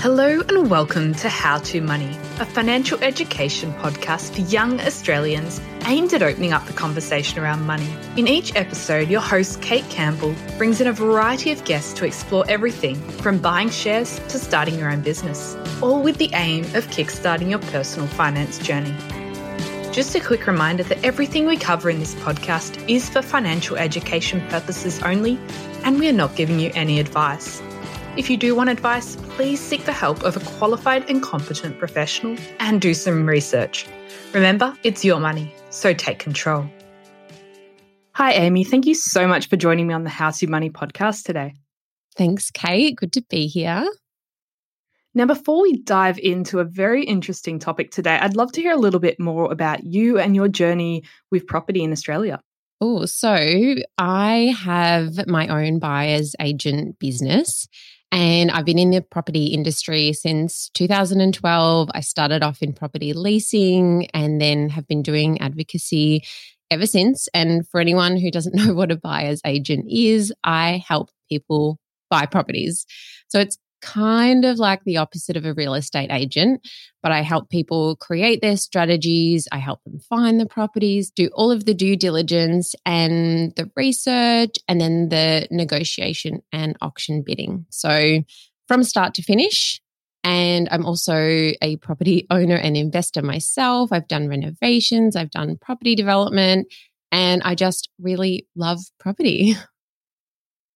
Hello and welcome to How to Money, a financial education podcast for young Australians aimed at opening up the conversation around money. In each episode, your host, Kate Campbell, brings in a variety of guests to explore everything from buying shares to starting your own business, all with the aim of kickstarting your personal finance journey. Just a quick reminder that everything we cover in this podcast is for financial education purposes only, and we are not giving you any advice. If you do want advice, please seek the help of a qualified and competent professional and do some research. Remember, it's your money, so take control. Hi, Amy. Thank you so much for joining me on the How to Money podcast today. Thanks, Kate. Good to be here. Now, before we dive into a very interesting topic today, I'd love to hear a little bit more about you and your journey with property in Australia. Oh, so I have my own buyer's agent business and I've been in the property industry since 2012. I started off in property leasing and then have been doing advocacy ever since. And for anyone who doesn't know what a buyer's agent is, I help people buy properties. So it's kind of like the opposite of a real estate agent, but I help people create their strategies. I help them find the properties, do all of the due diligence and the research, and then the negotiation and auction bidding. So from start to finish. And I'm also a property owner and investor myself. I've done renovations, I've done property development, and I just really love property.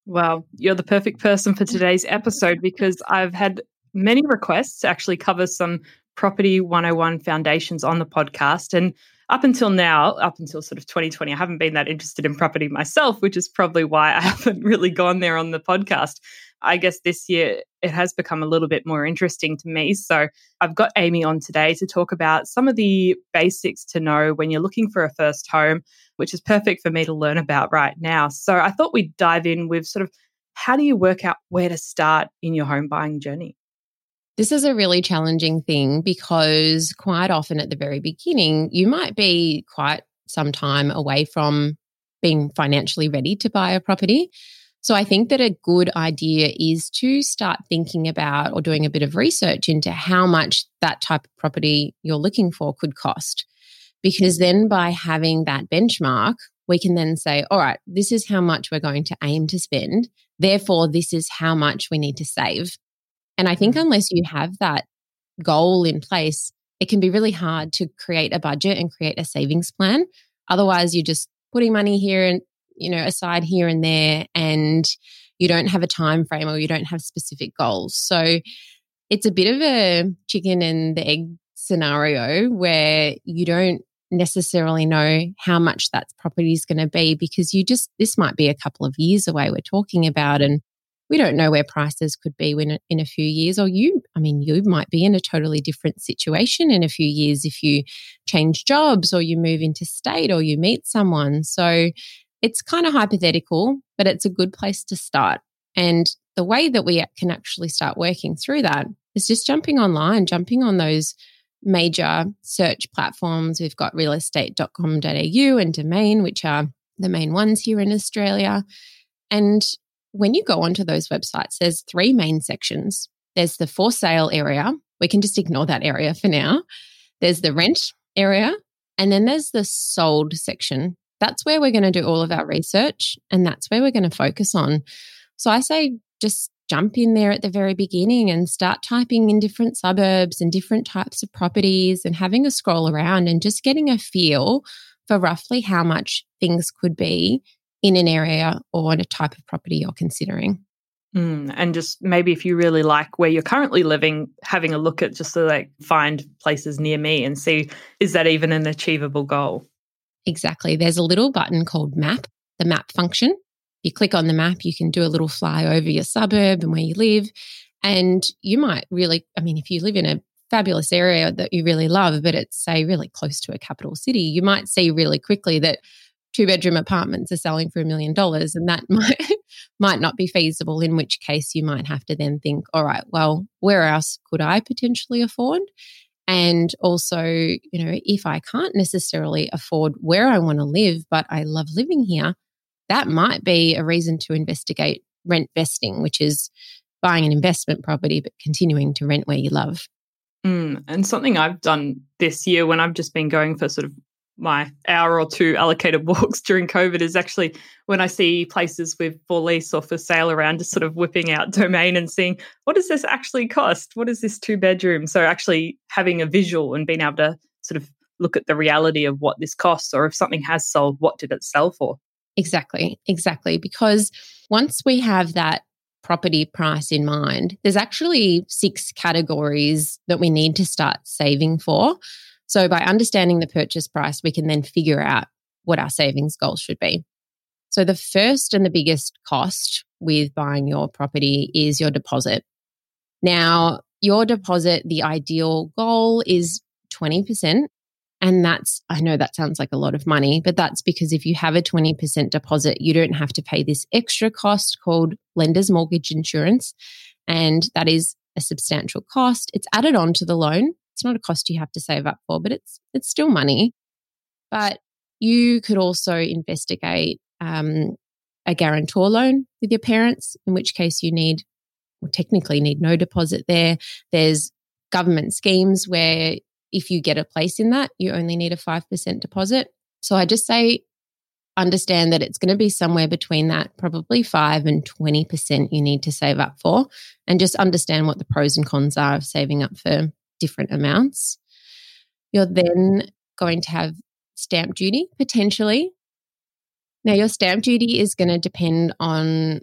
Well, you're the perfect person for today's episode because I've had many requests to actually cover some property 101 foundations on the podcast. And up until now, up until sort of 2020, I haven't been that interested in property myself, which is probably why I haven't really gone there on the podcast. I guess this year it has become a little bit more interesting to me. So I've got Amy on today to talk about some of the basics to know when you're looking for a first home, which is perfect for me to learn about right now. So I thought we'd dive in with sort of how do you work out where to start in your home buying journey? This is a really challenging thing because quite often at the very beginning, you might be quite some time away from being financially ready to buy a property. So I think that a good idea is to start thinking about or doing a bit of research into how much that type of property you're looking for could cost. Because then by having that benchmark, we can then say, all right, this is how much we're going to aim to spend. Therefore, this is how much we need to save. And I think mm. unless you have that goal in place, it can be really hard to create a budget and create a savings plan. Otherwise, you're just putting money here and you know, aside here and there and you don't have a time frame or you don't have specific goals. So it's a bit of a chicken and the egg scenario where you don't necessarily know how much that property is going to be because you just this might be a couple of years away we're talking about and we don't know where prices could be when, in a few years or you i mean you might be in a totally different situation in a few years if you change jobs or you move into state or you meet someone so it's kind of hypothetical, but it's a good place to start. And the way that we can actually start working through that is just jumping online, jumping on those major search platforms. We've got realestate.com.au and Domain, which are the main ones here in Australia. And when you go onto those websites, there's three main sections. There's the for sale area. We can just ignore that area for now. There's the rent area. And then there's the sold section that's where we're going to do all of our research and that's where we're going to focus on. So I say just jump in there at the very beginning and start typing in different suburbs and different types of properties and having a scroll around and just getting a feel for roughly how much things could be in an area or in a type of property you're considering. Mm, and just maybe if you really like where you're currently living, having a look at just to like find places near me and see is that even an achievable goal? Exactly. There's a little button called map, the map function. You click on the map, you can do a little fly over your suburb and where you live. And you might really, I mean, if you live in a fabulous area that you really love, but it's, say, really close to a capital city, you might see really quickly that two bedroom apartments are selling for a million dollars and that might might not be feasible in which case you might have to then think all right well where else could i potentially afford and also, you know, if I can't necessarily afford where I want to live, but I love living here, that might be a reason to investigate rent vesting, which is buying an investment property, but continuing to rent where you love. Mm, and something I've done this year when I've just been going for sort of my hour or two allocated walks during COVID is actually when I see places with for lease or for sale around, just sort of whipping out domain and seeing what does this actually cost? What is this two bedroom? So actually having a visual and being able to sort of look at the reality of what this costs, or if something has sold, what did it sell for? Exactly, exactly. Because once we have that property price in mind, there's actually six categories that we need to start saving for. So, by understanding the purchase price, we can then figure out what our savings goals should be. So, the first and the biggest cost with buying your property is your deposit. Now, your deposit, the ideal goal is 20%. And that's, I know that sounds like a lot of money, but that's because if you have a 20% deposit, you don't have to pay this extra cost called lender's mortgage insurance. And that is a substantial cost. It's added on to the loan. It's not a cost you have to save up for, but it's it's still money. But you could also investigate um, a guarantor loan with your parents, in which case you need, well, technically need no deposit there. There's government schemes where if you get a place in that, you only need a 5% deposit. So I just say, understand that it's going to be somewhere between that, probably 5 and 20% you need to save up for, and just understand what the pros and cons are of saving up for different amounts. You're then going to have stamp duty potentially. Now, your stamp duty is going to depend on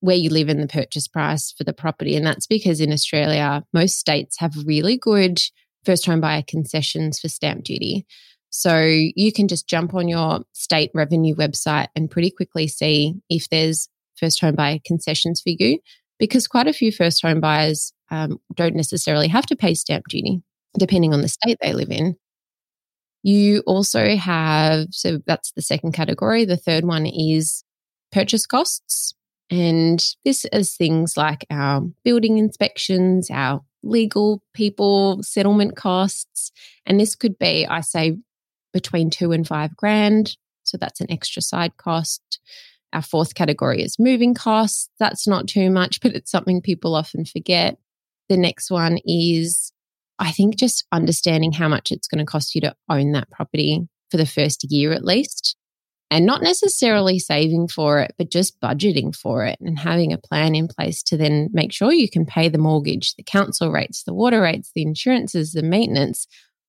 where you live in the purchase price for the property. And that's because in Australia, most states have really good first home buyer concessions for stamp duty. So you can just jump on your state revenue website and pretty quickly see if there's first home buyer concessions for you because quite a few first home buyers um, don't necessarily have to pay stamp duty, depending on the state they live in. You also have, so that's the second category. The third one is purchase costs. And this is things like our building inspections, our legal people, settlement costs. And this could be, I say, between two and five grand. So that's an extra side cost. Our fourth category is moving costs. That's not too much, but it's something people often forget. The next one is, I think, just understanding how much it's going to cost you to own that property for the first year at least. And not necessarily saving for it, but just budgeting for it and having a plan in place to then make sure you can pay the mortgage, the council rates, the water rates, the insurances, the maintenance,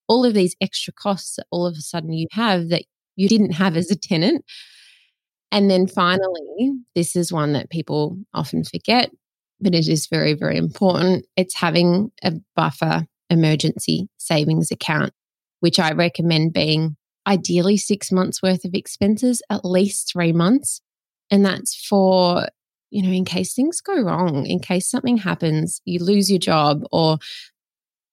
all of these extra costs that all of a sudden you have that you didn't have as a tenant and then finally, this is one that people often forget, but it is very, very important. It's having a buffer emergency savings account, which I recommend being ideally six months worth of expenses, at least three months. And that's for, you know, in case things go wrong, in case something happens, you lose your job or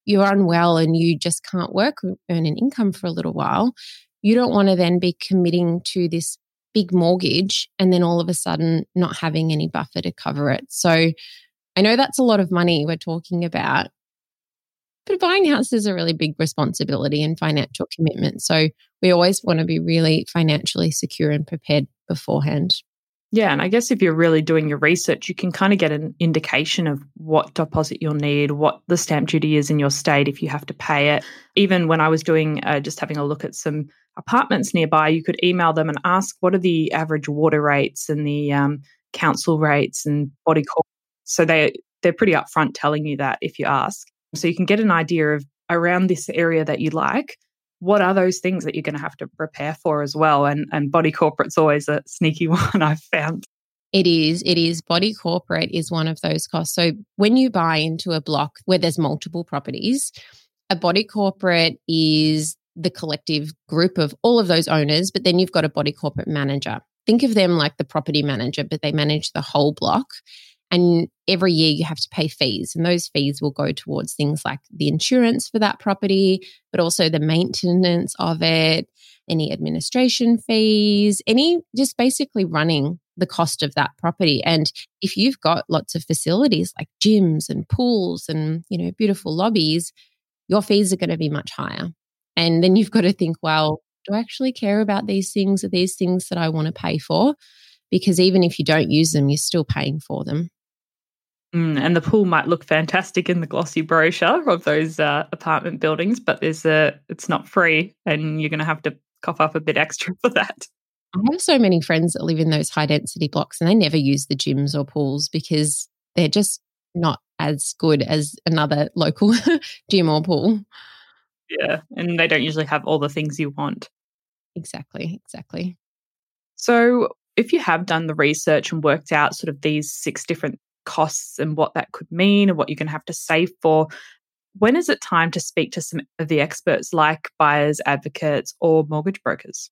you're unwell and you just can't work, earn an income for a little while. You don't want to then be committing to this big mortgage and then all of a sudden not having any buffer to cover it. So I know that's a lot of money we're talking about, but buying a house is a really big responsibility and financial commitment. So we always want to be really financially secure and prepared beforehand. Yeah, and I guess if you're really doing your research, you can kind of get an indication of what deposit you'll need, what the stamp duty is in your state if you have to pay it. Even when I was doing uh, just having a look at some apartments nearby, you could email them and ask what are the average water rates and the um, council rates and body corp. So they they're pretty upfront telling you that if you ask. So you can get an idea of around this area that you like. What are those things that you're going to have to prepare for as well? And and body corporate's always a sneaky one I've found. It is. It is. Body corporate is one of those costs. So when you buy into a block where there's multiple properties, a body corporate is the collective group of all of those owners, but then you've got a body corporate manager. Think of them like the property manager, but they manage the whole block. And every year you have to pay fees, and those fees will go towards things like the insurance for that property, but also the maintenance of it, any administration fees, any just basically running the cost of that property. And if you've got lots of facilities like gyms and pools and, you know, beautiful lobbies, your fees are going to be much higher. And then you've got to think, well, do I actually care about these things? Are these things that I want to pay for? Because even if you don't use them, you're still paying for them. Mm, and the pool might look fantastic in the glossy brochure of those uh, apartment buildings, but there's a it's not free, and you're going to have to cough up a bit extra for that. I have so many friends that live in those high density blocks, and they never use the gyms or pools because they're just not as good as another local gym or pool. Yeah, and they don't usually have all the things you want. Exactly, exactly. So, if you have done the research and worked out sort of these six different costs and what that could mean and what you're going to have to save for. When is it time to speak to some of the experts like buyers, advocates, or mortgage brokers?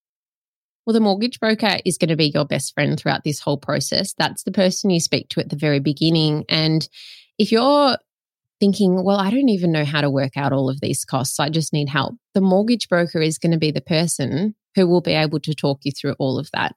Well, the mortgage broker is going to be your best friend throughout this whole process. That's the person you speak to at the very beginning. And if you're thinking, well, I don't even know how to work out all of these costs, I just need help, the mortgage broker is going to be the person who will be able to talk you through all of that.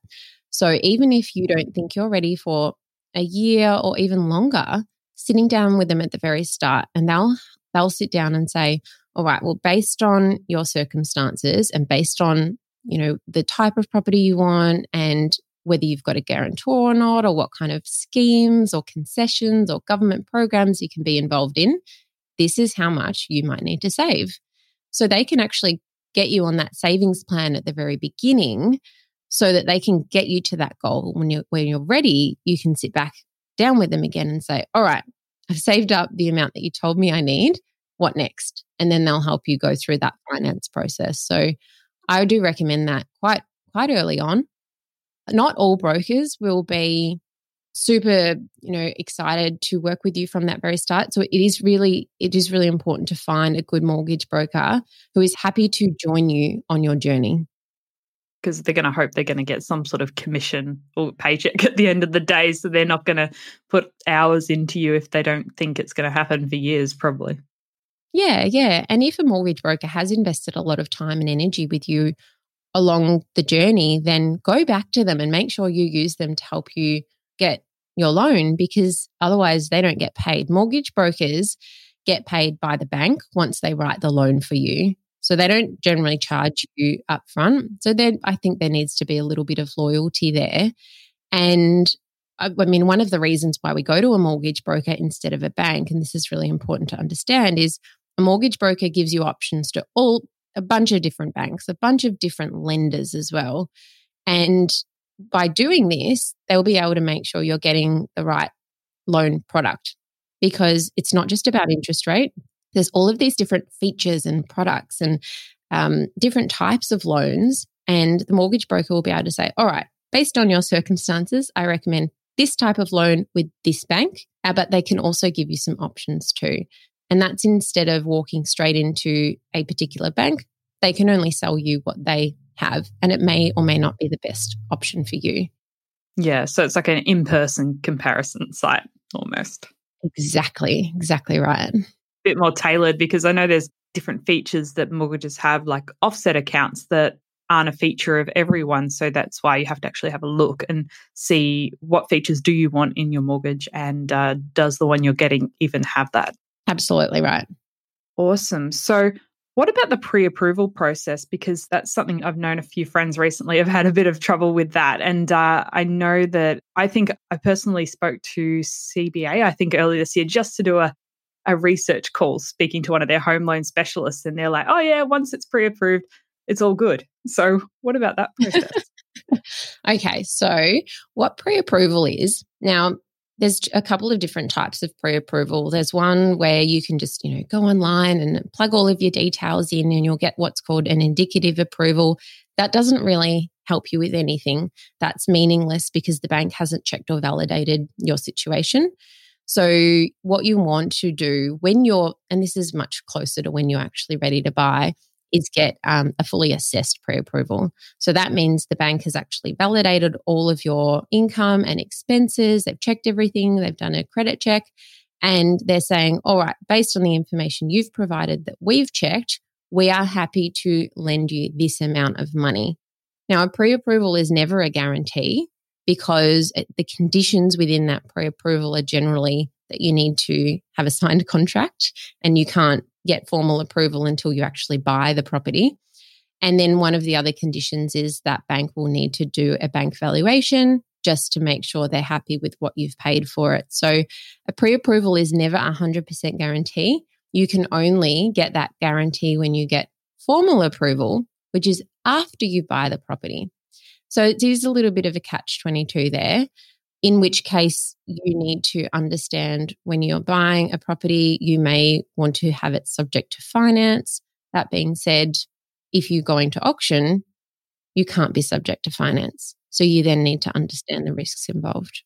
So even if you don't think you're ready for a year or even longer, sitting down with them at the very start and they'll they'll sit down and say, all right, well, based on your circumstances and based on, you know, the type of property you want and whether you've got a guarantor or not, or what kind of schemes or concessions or government programs you can be involved in, this is how much you might need to save. So they can actually get you on that savings plan at the very beginning so that they can get you to that goal. When you're when you're ready, you can sit back down with them again and say, "All right, I've saved up the amount that you told me I need. What next?" And then they'll help you go through that finance process. So I do recommend that quite quite early on. Not all brokers will be super you know excited to work with you from that very start so it is really it is really important to find a good mortgage broker who is happy to join you on your journey because they're going to hope they're going to get some sort of commission or paycheck at the end of the day. So they're not going to put hours into you if they don't think it's going to happen for years, probably. Yeah, yeah. And if a mortgage broker has invested a lot of time and energy with you along the journey, then go back to them and make sure you use them to help you get your loan because otherwise they don't get paid. Mortgage brokers get paid by the bank once they write the loan for you. So they don't generally charge you up front. So then I think there needs to be a little bit of loyalty there. And I, I mean, one of the reasons why we go to a mortgage broker instead of a bank, and this is really important to understand, is a mortgage broker gives you options to all a bunch of different banks, a bunch of different lenders as well. And by doing this, they'll be able to make sure you're getting the right loan product because it's not just about interest rate, there's all of these different features and products and um, different types of loans. And the mortgage broker will be able to say, all right, based on your circumstances, I recommend this type of loan with this bank, uh, but they can also give you some options too. And that's instead of walking straight into a particular bank, they can only sell you what they have, and it may or may not be the best option for you. Yeah, so it's like an in person comparison site almost. Exactly, exactly right bit more tailored because I know there's different features that mortgages have, like offset accounts that aren't a feature of everyone. So that's why you have to actually have a look and see what features do you want in your mortgage and uh, does the one you're getting even have that? Absolutely right. Awesome. So, what about the pre approval process? Because that's something I've known a few friends recently have had a bit of trouble with that. And uh, I know that I think I personally spoke to CBA, I think earlier this year, just to do a a research call speaking to one of their home loan specialists and they're like, oh, yeah, once it's pre approved, it's all good. So, what about that process? okay. So, what pre approval is now, there's a couple of different types of pre approval. There's one where you can just, you know, go online and plug all of your details in and you'll get what's called an indicative approval. That doesn't really help you with anything. That's meaningless because the bank hasn't checked or validated your situation. So, what you want to do when you're, and this is much closer to when you're actually ready to buy, is get um, a fully assessed pre approval. So, that means the bank has actually validated all of your income and expenses. They've checked everything, they've done a credit check, and they're saying, all right, based on the information you've provided that we've checked, we are happy to lend you this amount of money. Now, a pre approval is never a guarantee because the conditions within that pre approval are generally that you need to have a signed contract and you can't get formal approval until you actually buy the property. And then one of the other conditions is that bank will need to do a bank valuation just to make sure they're happy with what you've paid for it. So a pre approval is never a 100% guarantee. You can only get that guarantee when you get formal approval, which is after you buy the property. So it is a little bit of a catch 22 there, in which case you need to understand when you're buying a property, you may want to have it subject to finance. That being said, if you're going to auction, you can't be subject to finance. So you then need to understand the risks involved.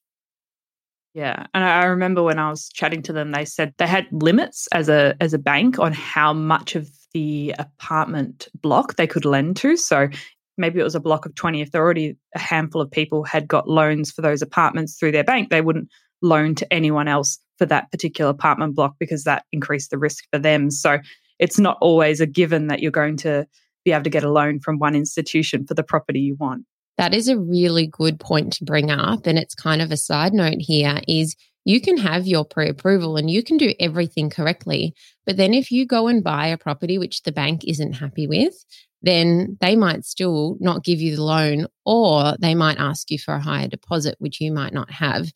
Yeah, and I remember when I was chatting to them, they said they had limits as a as a bank on how much of the apartment block they could lend to. So maybe it was a block of 20 if there already a handful of people had got loans for those apartments through their bank they wouldn't loan to anyone else for that particular apartment block because that increased the risk for them so it's not always a given that you're going to be able to get a loan from one institution for the property you want that is a really good point to bring up. And it's kind of a side note here is you can have your pre approval and you can do everything correctly. But then if you go and buy a property which the bank isn't happy with, then they might still not give you the loan or they might ask you for a higher deposit, which you might not have.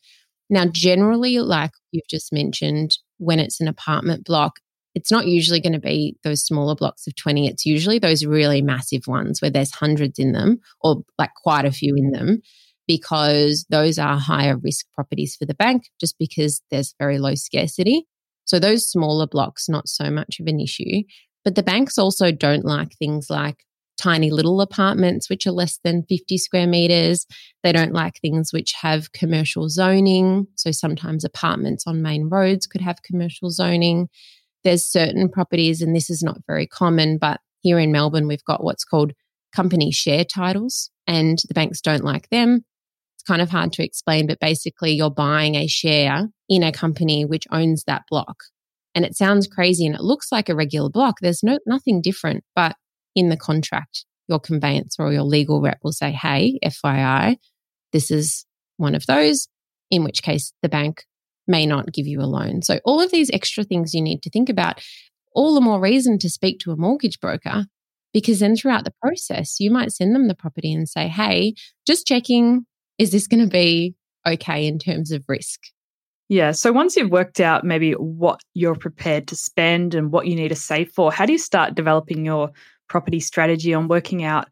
Now, generally, like you've just mentioned, when it's an apartment block, it's not usually going to be those smaller blocks of 20. It's usually those really massive ones where there's hundreds in them or like quite a few in them because those are higher risk properties for the bank just because there's very low scarcity. So those smaller blocks, not so much of an issue. But the banks also don't like things like tiny little apartments, which are less than 50 square meters. They don't like things which have commercial zoning. So sometimes apartments on main roads could have commercial zoning there's certain properties, and this is not very common, but here in Melbourne, we've got what's called company share titles, and the banks don't like them. It's kind of hard to explain, but basically, you're buying a share in a company which owns that block. And it sounds crazy and it looks like a regular block. There's no nothing different, but in the contract, your conveyancer or your legal rep will say, Hey, FYI, this is one of those, in which case the bank may not give you a loan. So, all of these extra things you need to think about, all the more reason to speak to a mortgage broker because then throughout the process, you might send them the property and say, hey, just checking, is this going to be okay in terms of risk? Yeah. So once you've worked out maybe what you're prepared to spend and what you need to save for, how do you start developing your property strategy on working out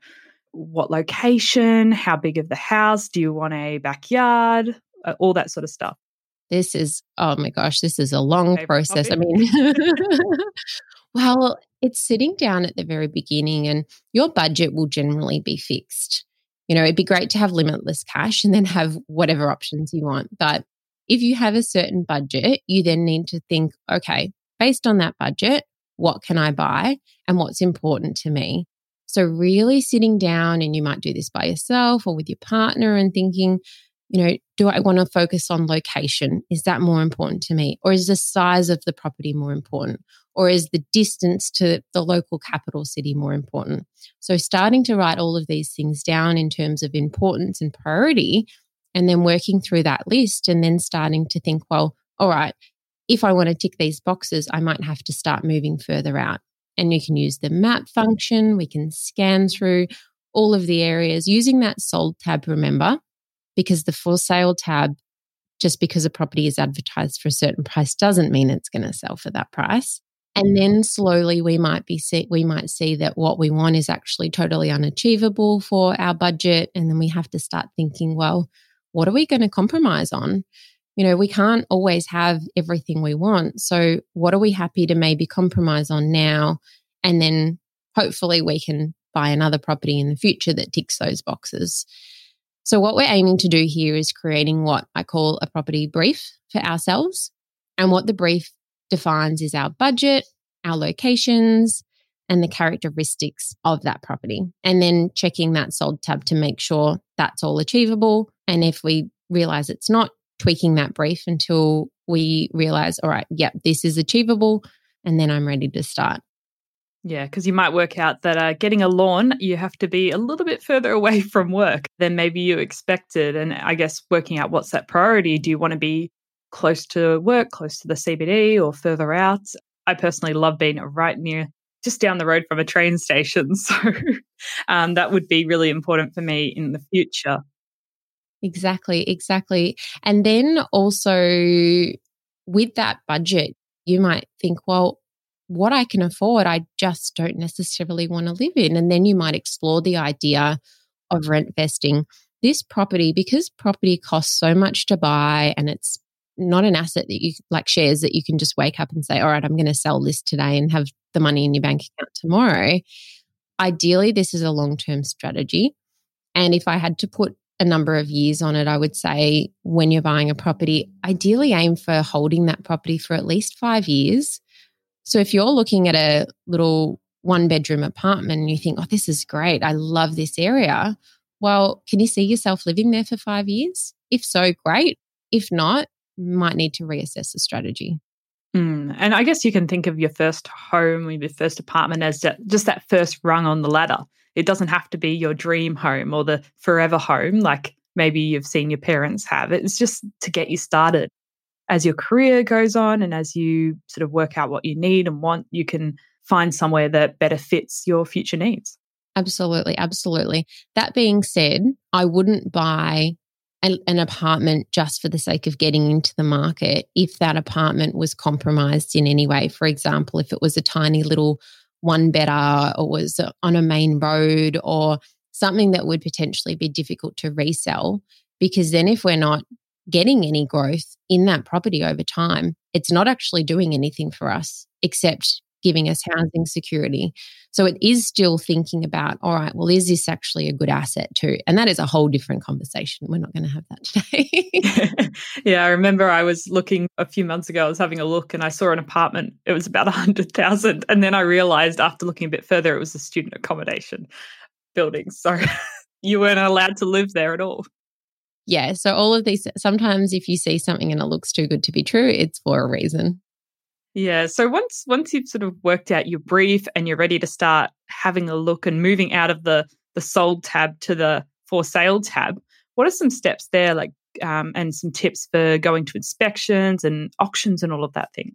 what location, how big of the house, do you want a backyard, all that sort of stuff? this is oh my gosh this is a long process i mean well it's sitting down at the very beginning and your budget will generally be fixed you know it'd be great to have limitless cash and then have whatever options you want but if you have a certain budget you then need to think okay based on that budget what can i buy and what's important to me so really sitting down and you might do this by yourself or with your partner and thinking you know, do I want to focus on location? Is that more important to me? Or is the size of the property more important? Or is the distance to the local capital city more important? So, starting to write all of these things down in terms of importance and priority, and then working through that list, and then starting to think, well, all right, if I want to tick these boxes, I might have to start moving further out. And you can use the map function, we can scan through all of the areas using that sold tab, remember because the for sale tab, just because a property is advertised for a certain price doesn't mean it's going to sell for that price. And then slowly we might be see, we might see that what we want is actually totally unachievable for our budget. And then we have to start thinking, well, what are we going to compromise on? You know, we can't always have everything we want. So what are we happy to maybe compromise on now? And then hopefully we can buy another property in the future that ticks those boxes. So, what we're aiming to do here is creating what I call a property brief for ourselves. And what the brief defines is our budget, our locations, and the characteristics of that property. And then checking that sold tab to make sure that's all achievable. And if we realize it's not, tweaking that brief until we realize, all right, yep, this is achievable. And then I'm ready to start. Yeah, because you might work out that uh, getting a lawn, you have to be a little bit further away from work than maybe you expected. And I guess working out what's that priority. Do you want to be close to work, close to the CBD, or further out? I personally love being right near, just down the road from a train station. So um, that would be really important for me in the future. Exactly, exactly. And then also with that budget, you might think, well, what I can afford, I just don't necessarily want to live in. And then you might explore the idea of rent vesting. This property, because property costs so much to buy and it's not an asset that you like shares that you can just wake up and say, all right, I'm going to sell this today and have the money in your bank account tomorrow. Ideally, this is a long term strategy. And if I had to put a number of years on it, I would say when you're buying a property, ideally aim for holding that property for at least five years. So if you're looking at a little one bedroom apartment and you think, oh, this is great, I love this area. Well, can you see yourself living there for five years? If so, great. If not, might need to reassess the strategy. Mm. And I guess you can think of your first home or your first apartment as just that first rung on the ladder. It doesn't have to be your dream home or the forever home like maybe you've seen your parents have. It's just to get you started. As your career goes on and as you sort of work out what you need and want, you can find somewhere that better fits your future needs. Absolutely. Absolutely. That being said, I wouldn't buy an apartment just for the sake of getting into the market if that apartment was compromised in any way. For example, if it was a tiny little one better or was on a main road or something that would potentially be difficult to resell. Because then, if we're not getting any growth in that property over time, it's not actually doing anything for us except giving us housing security. So it is still thinking about, all right, well, is this actually a good asset too? And that is a whole different conversation. We're not going to have that today. yeah, I remember I was looking a few months ago, I was having a look and I saw an apartment. It was about a hundred thousand. And then I realized after looking a bit further, it was a student accommodation building. So you weren't allowed to live there at all. Yeah. So all of these, sometimes if you see something and it looks too good to be true, it's for a reason. Yeah. So once once you've sort of worked out your brief and you're ready to start having a look and moving out of the the sold tab to the for sale tab, what are some steps there, like um, and some tips for going to inspections and auctions and all of that thing?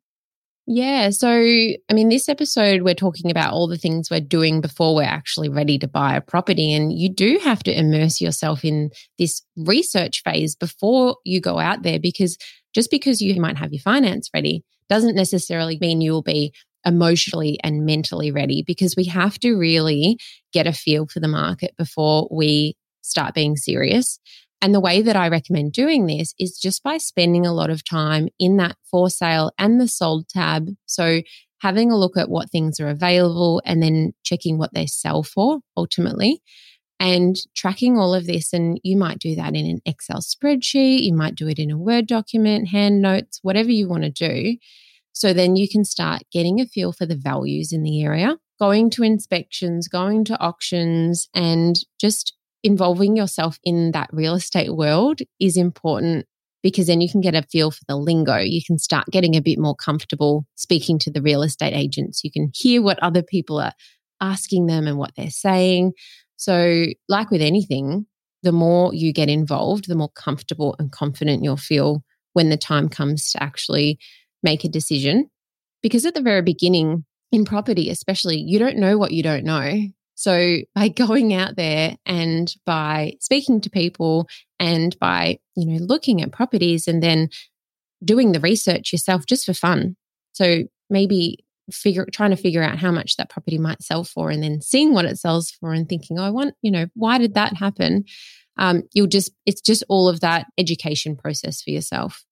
Yeah. So, I mean, this episode, we're talking about all the things we're doing before we're actually ready to buy a property. And you do have to immerse yourself in this research phase before you go out there because just because you might have your finance ready doesn't necessarily mean you will be emotionally and mentally ready because we have to really get a feel for the market before we start being serious. And the way that I recommend doing this is just by spending a lot of time in that for sale and the sold tab. So having a look at what things are available and then checking what they sell for ultimately and tracking all of this. And you might do that in an Excel spreadsheet, you might do it in a Word document, hand notes, whatever you want to do. So then you can start getting a feel for the values in the area, going to inspections, going to auctions, and just involving yourself in that real estate world is important because then you can get a feel for the lingo. You can start getting a bit more comfortable speaking to the real estate agents. You can hear what other people are asking them and what they're saying. So, like with anything, the more you get involved, the more comfortable and confident you'll feel when the time comes to actually make a decision. Because at the very beginning, in property, especially, you don't know what you don't know. So by going out there and by speaking to people and by, you know, looking at properties and then doing the research yourself just for fun. So maybe figure trying to figure out how much that property might sell for and then seeing what it sells for and thinking oh, i want you know why did that happen? Um, you'll just it's just all of that education process for yourself.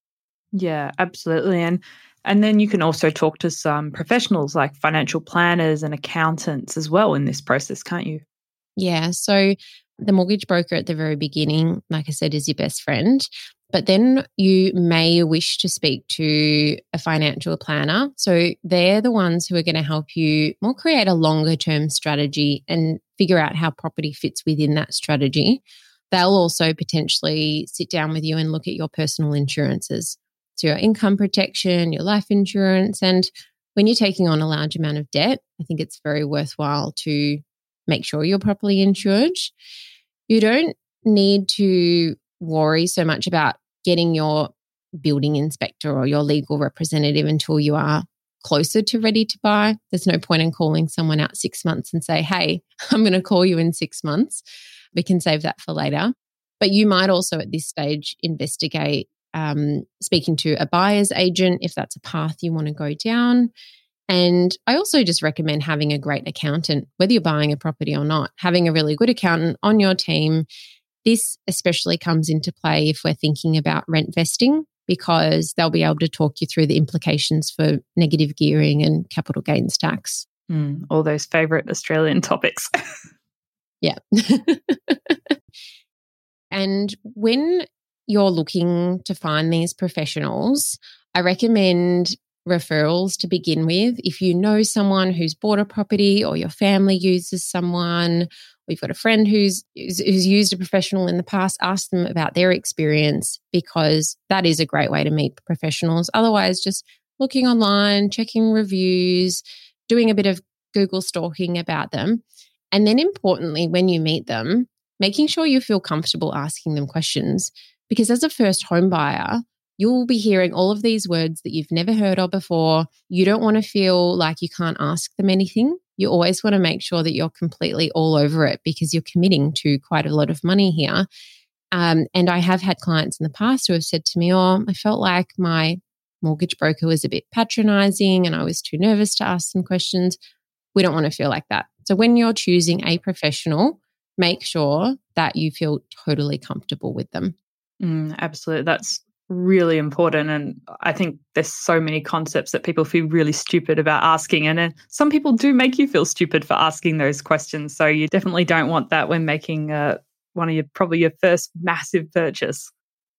Yeah absolutely and and then you can also talk to some professionals like financial planners and accountants as well in this process can't you? Yeah so the mortgage broker at the very beginning like i said is your best friend but then you may wish to speak to a financial planner. So they're the ones who are going to help you more create a longer term strategy and figure out how property fits within that strategy. They'll also potentially sit down with you and look at your personal insurances. So your income protection, your life insurance. And when you're taking on a large amount of debt, I think it's very worthwhile to make sure you're properly insured. You don't need to worry so much about getting your building inspector or your legal representative until you are closer to ready to buy. There's no point in calling someone out six months and say, hey, I'm going to call you in six months. We can save that for later. But you might also at this stage investigate um, speaking to a buyer's agent if that's a path you want to go down. And I also just recommend having a great accountant, whether you're buying a property or not, having a really good accountant on your team. This especially comes into play if we're thinking about rent vesting, because they'll be able to talk you through the implications for negative gearing and capital gains tax. Mm, all those favorite Australian topics. yeah. and when you're looking to find these professionals, I recommend referrals to begin with. If you know someone who's bought a property or your family uses someone, you've got a friend who's, who's used a professional in the past, ask them about their experience because that is a great way to meet professionals. Otherwise, just looking online, checking reviews, doing a bit of Google stalking about them. And then importantly, when you meet them, making sure you feel comfortable asking them questions because as a first home buyer, you'll be hearing all of these words that you've never heard of before. You don't want to feel like you can't ask them anything. You always want to make sure that you're completely all over it because you're committing to quite a lot of money here. Um, and I have had clients in the past who have said to me, Oh, I felt like my mortgage broker was a bit patronizing and I was too nervous to ask some questions. We don't want to feel like that. So when you're choosing a professional, make sure that you feel totally comfortable with them. Mm, absolutely. That's really important. And I think there's so many concepts that people feel really stupid about asking. And then some people do make you feel stupid for asking those questions. So you definitely don't want that when making uh, one of your probably your first massive purchase.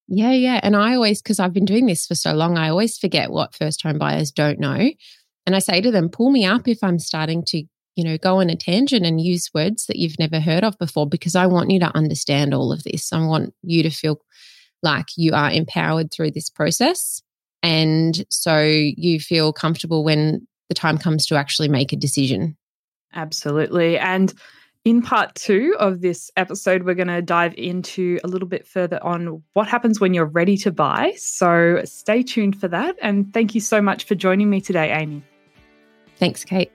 Yeah, yeah. And I always, because I've been doing this for so long, I always forget what first home buyers don't know. And I say to them, pull me up if I'm starting to, you know, go on a tangent and use words that you've never heard of before, because I want you to understand all of this. I want you to feel like you are empowered through this process. And so you feel comfortable when the time comes to actually make a decision. Absolutely. And in part two of this episode, we're going to dive into a little bit further on what happens when you're ready to buy. So stay tuned for that. And thank you so much for joining me today, Amy. Thanks, Kate.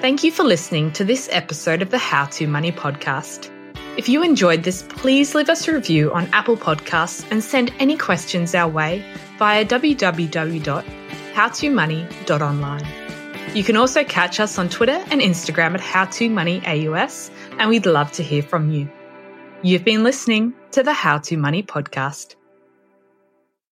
Thank you for listening to this episode of the How to Money podcast. If you enjoyed this, please leave us a review on Apple Podcasts and send any questions our way via www.howtomoney.online. You can also catch us on Twitter and Instagram at HowToMoneyAUS, and we'd love to hear from you. You've been listening to the How to Money podcast.